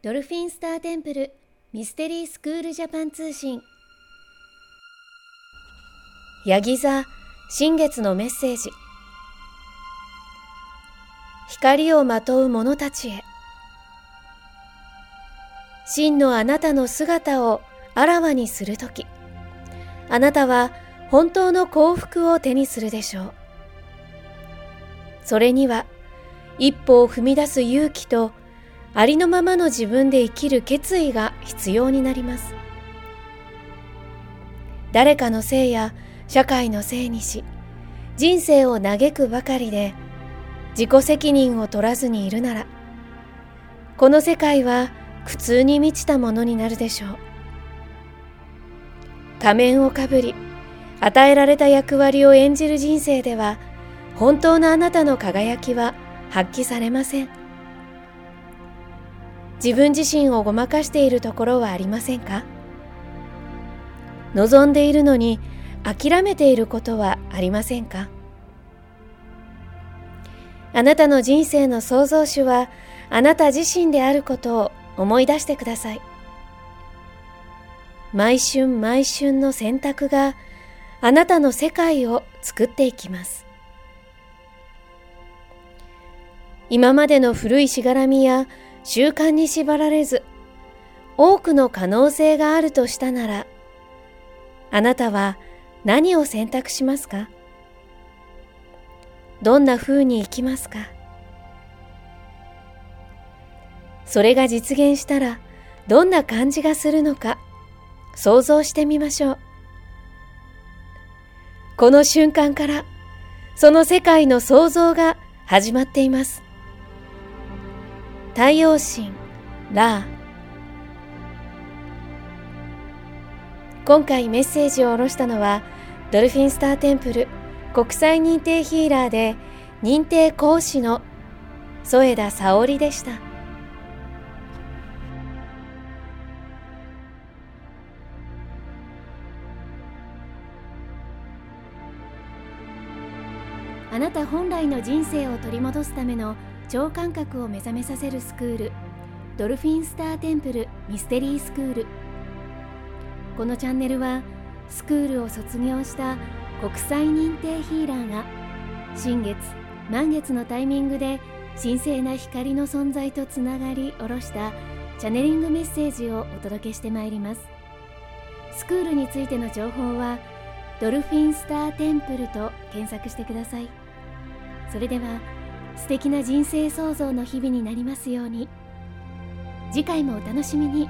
ドルフィンスターテンプルミステリースクールジャパン通信。ヤギ座新月のメッセージ。光をまとう者たちへ。真のあなたの姿をあらわにするときあなたは本当の幸福を手にするでしょう。それには一歩を踏み出す勇気とありのままの自分で生きる決意が必要になります。誰かのせいや社会のせいにし人生を嘆くばかりで自己責任を取らずにいるならこの世界は苦痛に満ちたものになるでしょう。仮面をかぶり与えられた役割を演じる人生では本当のあなたの輝きは発揮されません。自分自身をごまかしているところはありませんか？望んでいるのに諦めていることはありませんか？あなたの人生の創造主はあなた自身であることを思い出してください。毎春毎春の選択があなたの世界を作っていきます。今までの古いしがらみや習慣に縛られず多くの可能性があるとしたならあなたは何を選択しますか？どんな風に生きますか？それが実現したらどんな感じがするのか想像してみましょう。この瞬間からその世界の創造が始まっています。太陽神ラー。今回メッセージを下ろしたのはドルフィンスターテンプル国際認定ヒーラーで認定講師の添田沙織でした。あなた本来の人生を取り戻すための超感覚を目覚めさせるスクールドルフィンスターテンプルミステリースクール。このチャンネルはスクールを卒業した国際認定ヒーラーが新月満月のタイミングで神聖な光の存在とつながり下ろしたチャネリングメッセージをお届けしてまいります。スクールについての情報はドルフィンスターテンプルと検索してください。それでは素敵な人生創造の日々になりますように次回もお楽しみに。